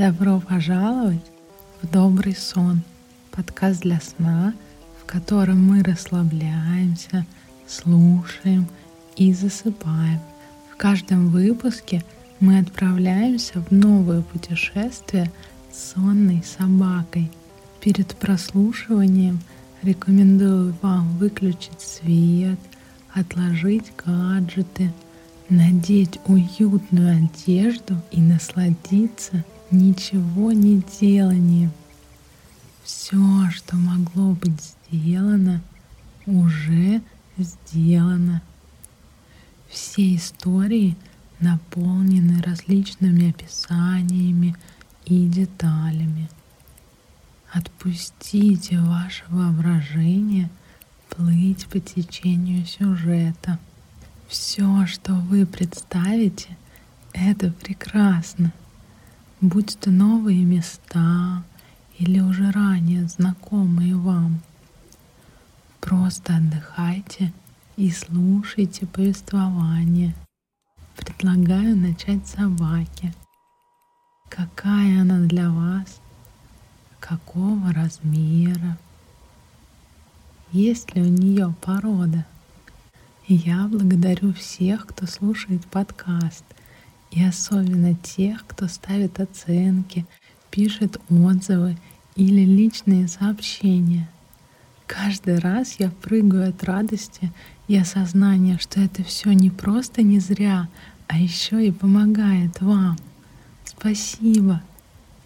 Добро пожаловать в добрый сон, подкаст для сна, в котором мы расслабляемся, слушаем и засыпаем. В каждом выпуске мы отправляемся в новое путешествие с сонной собакой. Перед прослушиванием рекомендую вам выключить свет, отложить гаджеты, надеть уютную одежду и насладиться ничего не деланием. Все, что могло быть сделано, уже сделано. Все истории наполнены различными описаниями и деталями. Отпустите ваше воображение плыть по течению сюжета. Все, что вы представите, это прекрасно будь то новые места или уже ранее знакомые вам. Просто отдыхайте и слушайте повествование. Предлагаю начать с собаки. Какая она для вас? Какого размера? Есть ли у нее порода? Я благодарю всех, кто слушает подкаст – и особенно тех, кто ставит оценки, пишет отзывы или личные сообщения. Каждый раз я прыгаю от радости и осознания, что это все не просто не зря, а еще и помогает вам. Спасибо.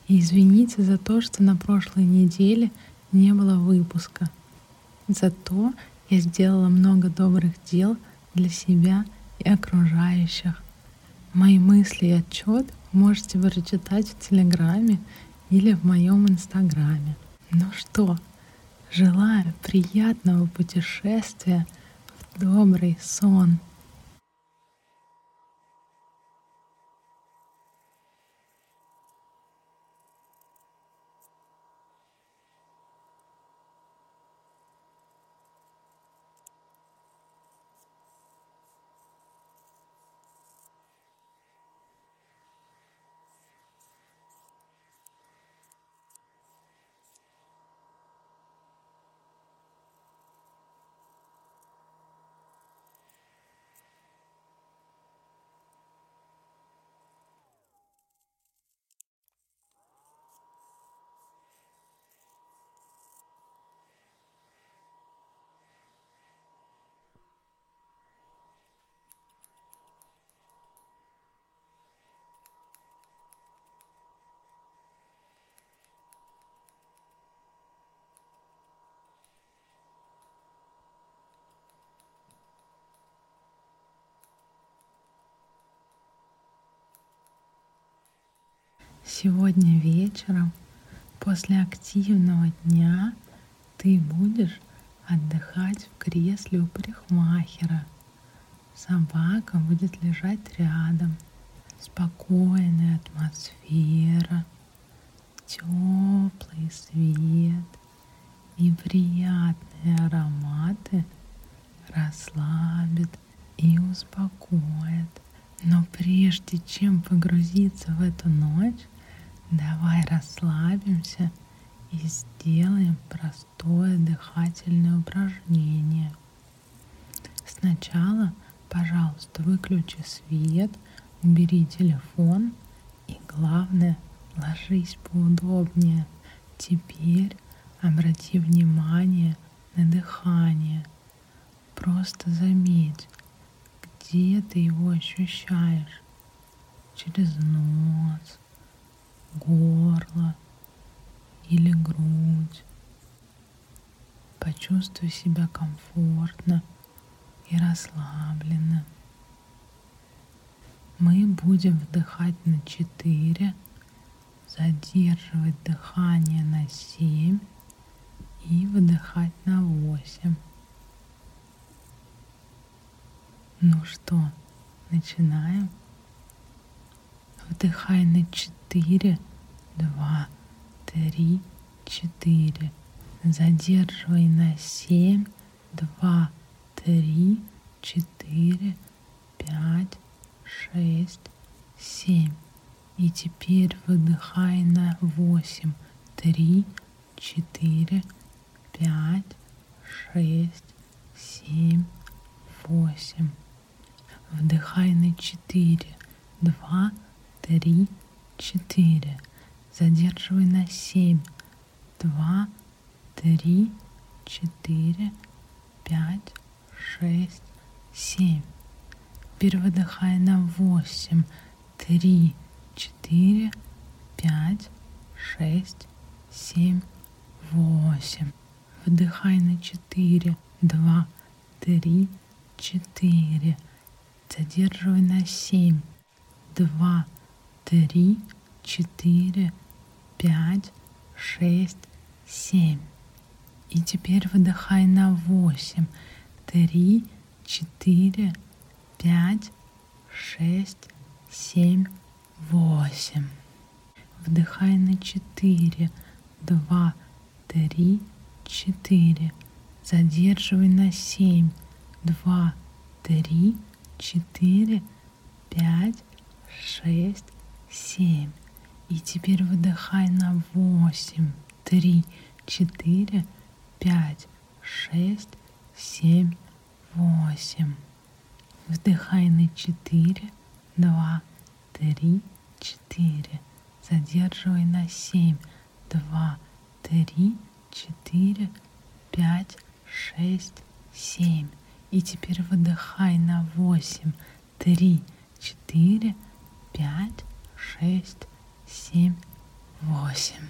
И извините за то, что на прошлой неделе не было выпуска. Зато я сделала много добрых дел для себя и окружающих. Мои мысли и отчет можете прочитать в Телеграме или в моем Инстаграме. Ну что, желаю приятного путешествия в добрый сон. Сегодня вечером, после активного дня, ты будешь отдыхать в кресле у парикмахера. Собака будет лежать рядом. Спокойная атмосфера, теплый свет и приятные ароматы расслабят и успокоят. Но прежде чем погрузиться в эту ночь, Давай расслабимся и сделаем простое дыхательное упражнение. Сначала, пожалуйста, выключи свет, убери телефон и главное, ложись поудобнее. Теперь обрати внимание на дыхание. Просто заметь, где ты его ощущаешь. Через нос, горло или грудь. Почувствуй себя комфортно и расслабленно. Мы будем вдыхать на 4, задерживать дыхание на 7 и выдыхать на 8. Ну что, начинаем? Вдыхай на 4, 2, 3, 4. Задерживай на 7, 2, 3, 4, 5, 6, 7. И теперь выдыхай на восемь. Три, четыре, пять, шесть, семь, восемь. Вдыхай на четыре. Два, три, четыре. Задерживай на семь. Два, три, четыре, пять, шесть, семь. Теперь на восемь. Три, четыре, пять, шесть, семь, восемь. Вдыхай на четыре. Два, три, четыре. Задерживай на семь. Два, три, четыре, пять, шесть, семь. И теперь выдыхай на восемь. Три, четыре, пять, шесть, семь, восемь. Вдыхай на четыре, два, три, четыре. Задерживай на семь, два, три, четыре, пять, шесть, семь. И теперь выдыхай на восемь, три, четыре, пять, шесть, семь, восемь. Вдыхай на четыре, два, три, четыре. Задерживай на семь, два, три, четыре, пять, шесть, семь. И теперь выдыхай на восемь, три, четыре, пять, шесть, семь, восемь.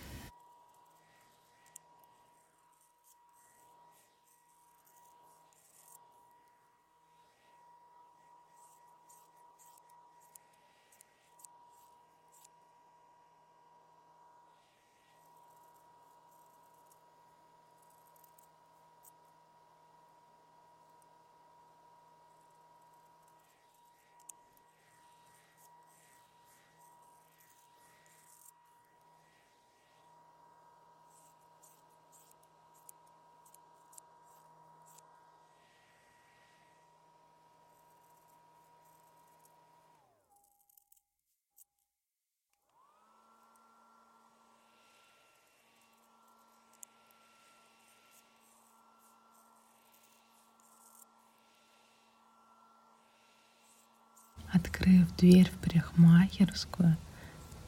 Открыв дверь в парикмахерскую,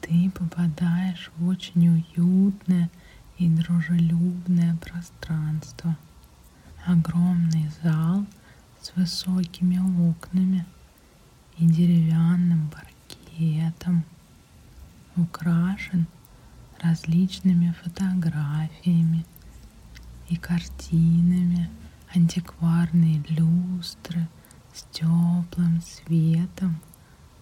ты попадаешь в очень уютное и дружелюбное пространство. Огромный зал с высокими окнами и деревянным паркетом. Украшен различными фотографиями и картинами, антикварные люстры – с теплым светом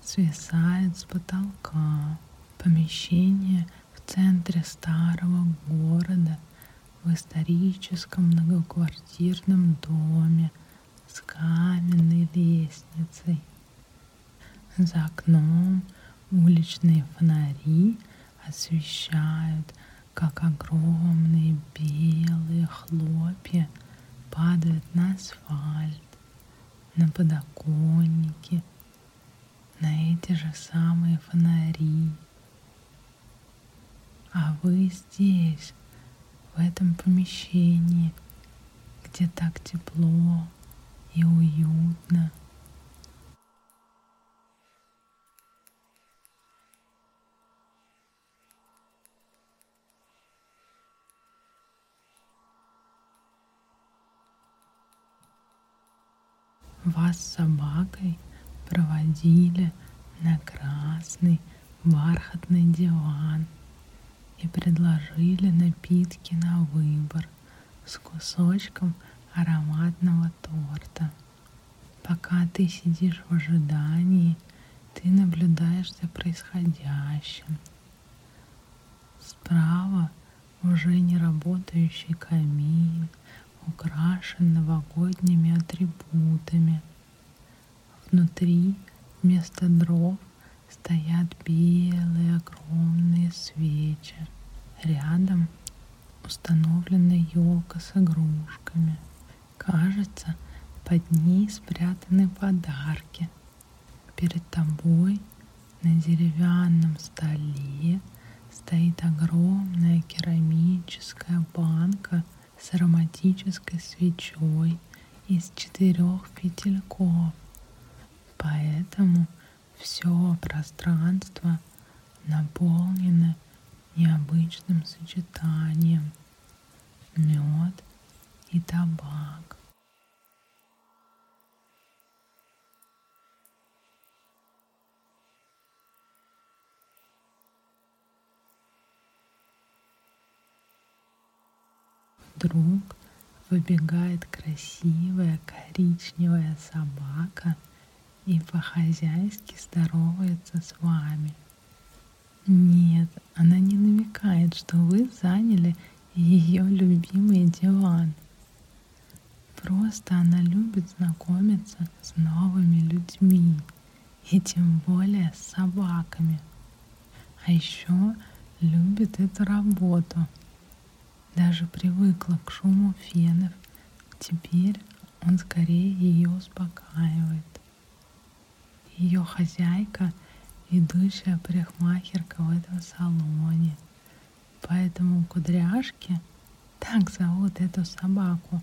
свисает с потолка. Помещение в центре старого города в историческом многоквартирном доме с каменной лестницей. За окном уличные фонари освещают, как огромные белые хлопья падают на асфальт на подоконнике, на эти же самые фонари. А вы здесь, в этом помещении, где так тепло и уютно. С собакой проводили на красный бархатный диван и предложили напитки на выбор с кусочком ароматного торта. Пока ты сидишь в ожидании, ты наблюдаешь за происходящим. Справа уже не работающий камин — украшен новогодними атрибутами. Внутри вместо дров стоят белые огромные свечи. Рядом установлена елка с игрушками. Кажется, под ней спрятаны подарки. Перед тобой На деревянном столе стоит огромная керамическая банка с ароматической свечой из четырех фитильков. Поэтому все пространство наполнено необычным сочетанием мед и табак. Вдруг выбегает красивая коричневая собака и по-хозяйски здоровается с вами. Нет, она не намекает, что вы заняли ее любимый диван. Просто она любит знакомиться с новыми людьми и тем более с собаками. А еще любит эту работу. Даже привыкла к шуму фенов. Теперь он скорее ее успокаивает. Ее хозяйка — идущая парикмахерка в этом салоне. Поэтому кудряшки, так зовут эту собаку,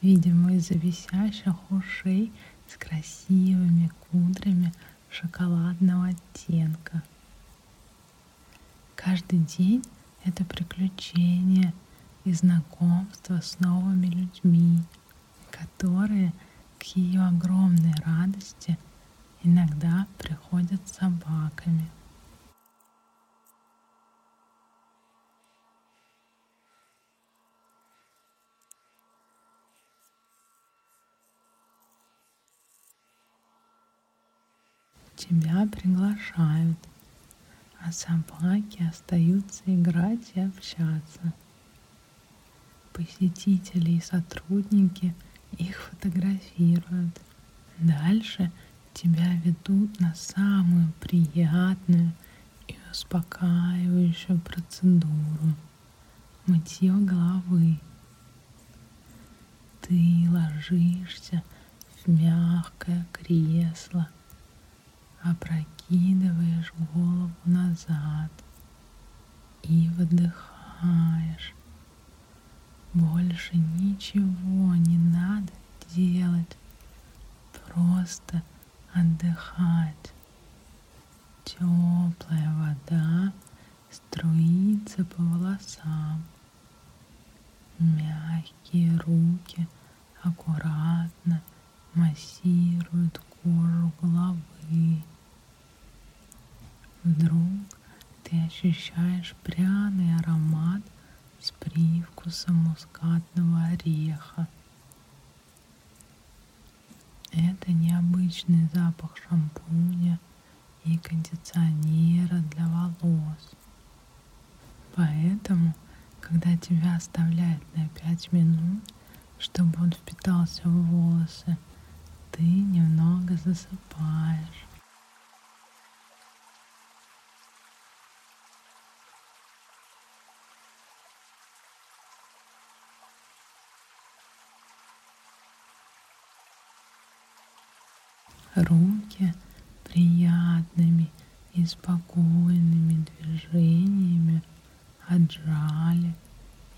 видимо, из-за висящих ушей с красивыми кудрями шоколадного оттенка. Каждый день это приключение и знакомство с новыми людьми, которые к ее огромной радости иногда приходят с собаками. Тебя приглашают, а собаки остаются играть и общаться. Посетители и сотрудники их фотографируют. Дальше тебя ведут на самую приятную и успокаивающую процедуру – мытье головы. Ты ложишься в мягкое кресло, опрокидываешь голову назад и выдыхаешь. Больше ничего не надо делать, просто отдыхать. Теплая вода струится по волосам. Мягкие руки аккуратно массируют кожу головы. Вдруг ты ощущаешь пряный аромат с привкусом мускатного ореха. Это необычный запах шампуня и кондиционера для волос. Поэтому, когда тебя оставляют на 5 минут, чтобы он впитался в волосы, ты немного засыпаешь. Руки приятными и спокойными движениями отжали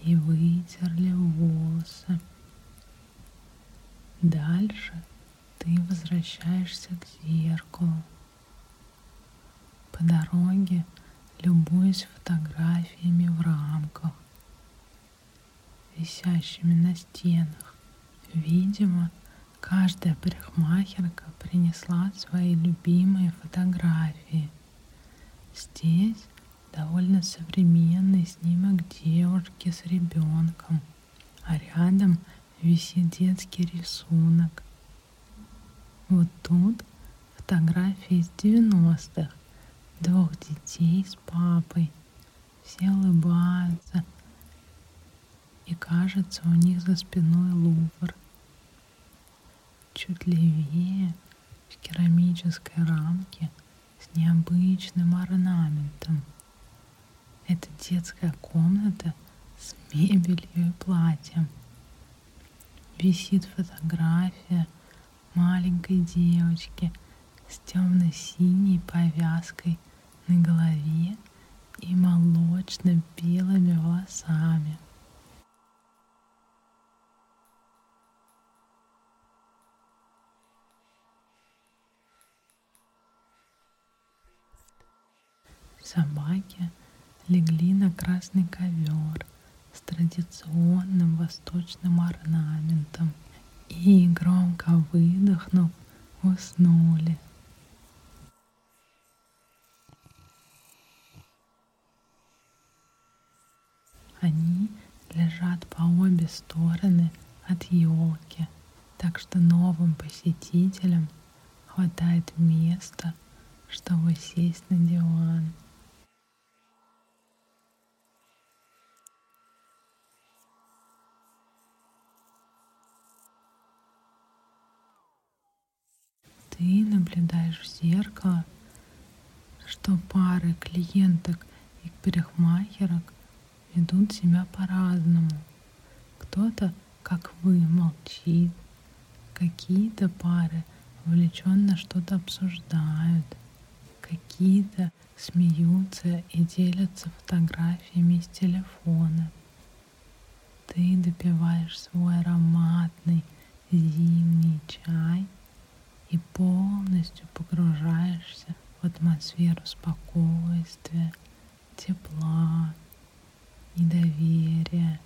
и вытерли волосы. Дальше ты возвращаешься к зеркалу. По дороге любуясь фотографиями в рамках, висящими на стенах. Видимо, Каждая парикмахерка принесла свои любимые фотографии. Здесь довольно современный снимок девушки с ребенком, а рядом висит детский рисунок. Вот тут фотографии из 90-х, двух детей с папой. Все улыбаются, и кажется, у них за спиной Лувр чуть левее в керамической рамке с необычным орнаментом. Это детская комната с мебелью и платьем. Висит фотография маленькой девочки с темно-синей повязкой на голове и молочно-белыми волосами. Собаки легли на красный ковер с традиционным восточным орнаментом и, громко выдохнув, уснули. Они лежат по обе стороны от елки, так что новым посетителям хватает места, чтобы сесть на диван. Ты наблюдаешь в зеркало, что пары клиенток и парикмахерок ведут себя по-разному. Кто-то, как вы, молчит. Какие-то пары увлеченно что-то обсуждают. Какие-то смеются и делятся фотографиями из телефона. Ты допиваешь свой ароматный зимний чай и полностью погружаешься в атмосферу спокойствия, тепла, недоверия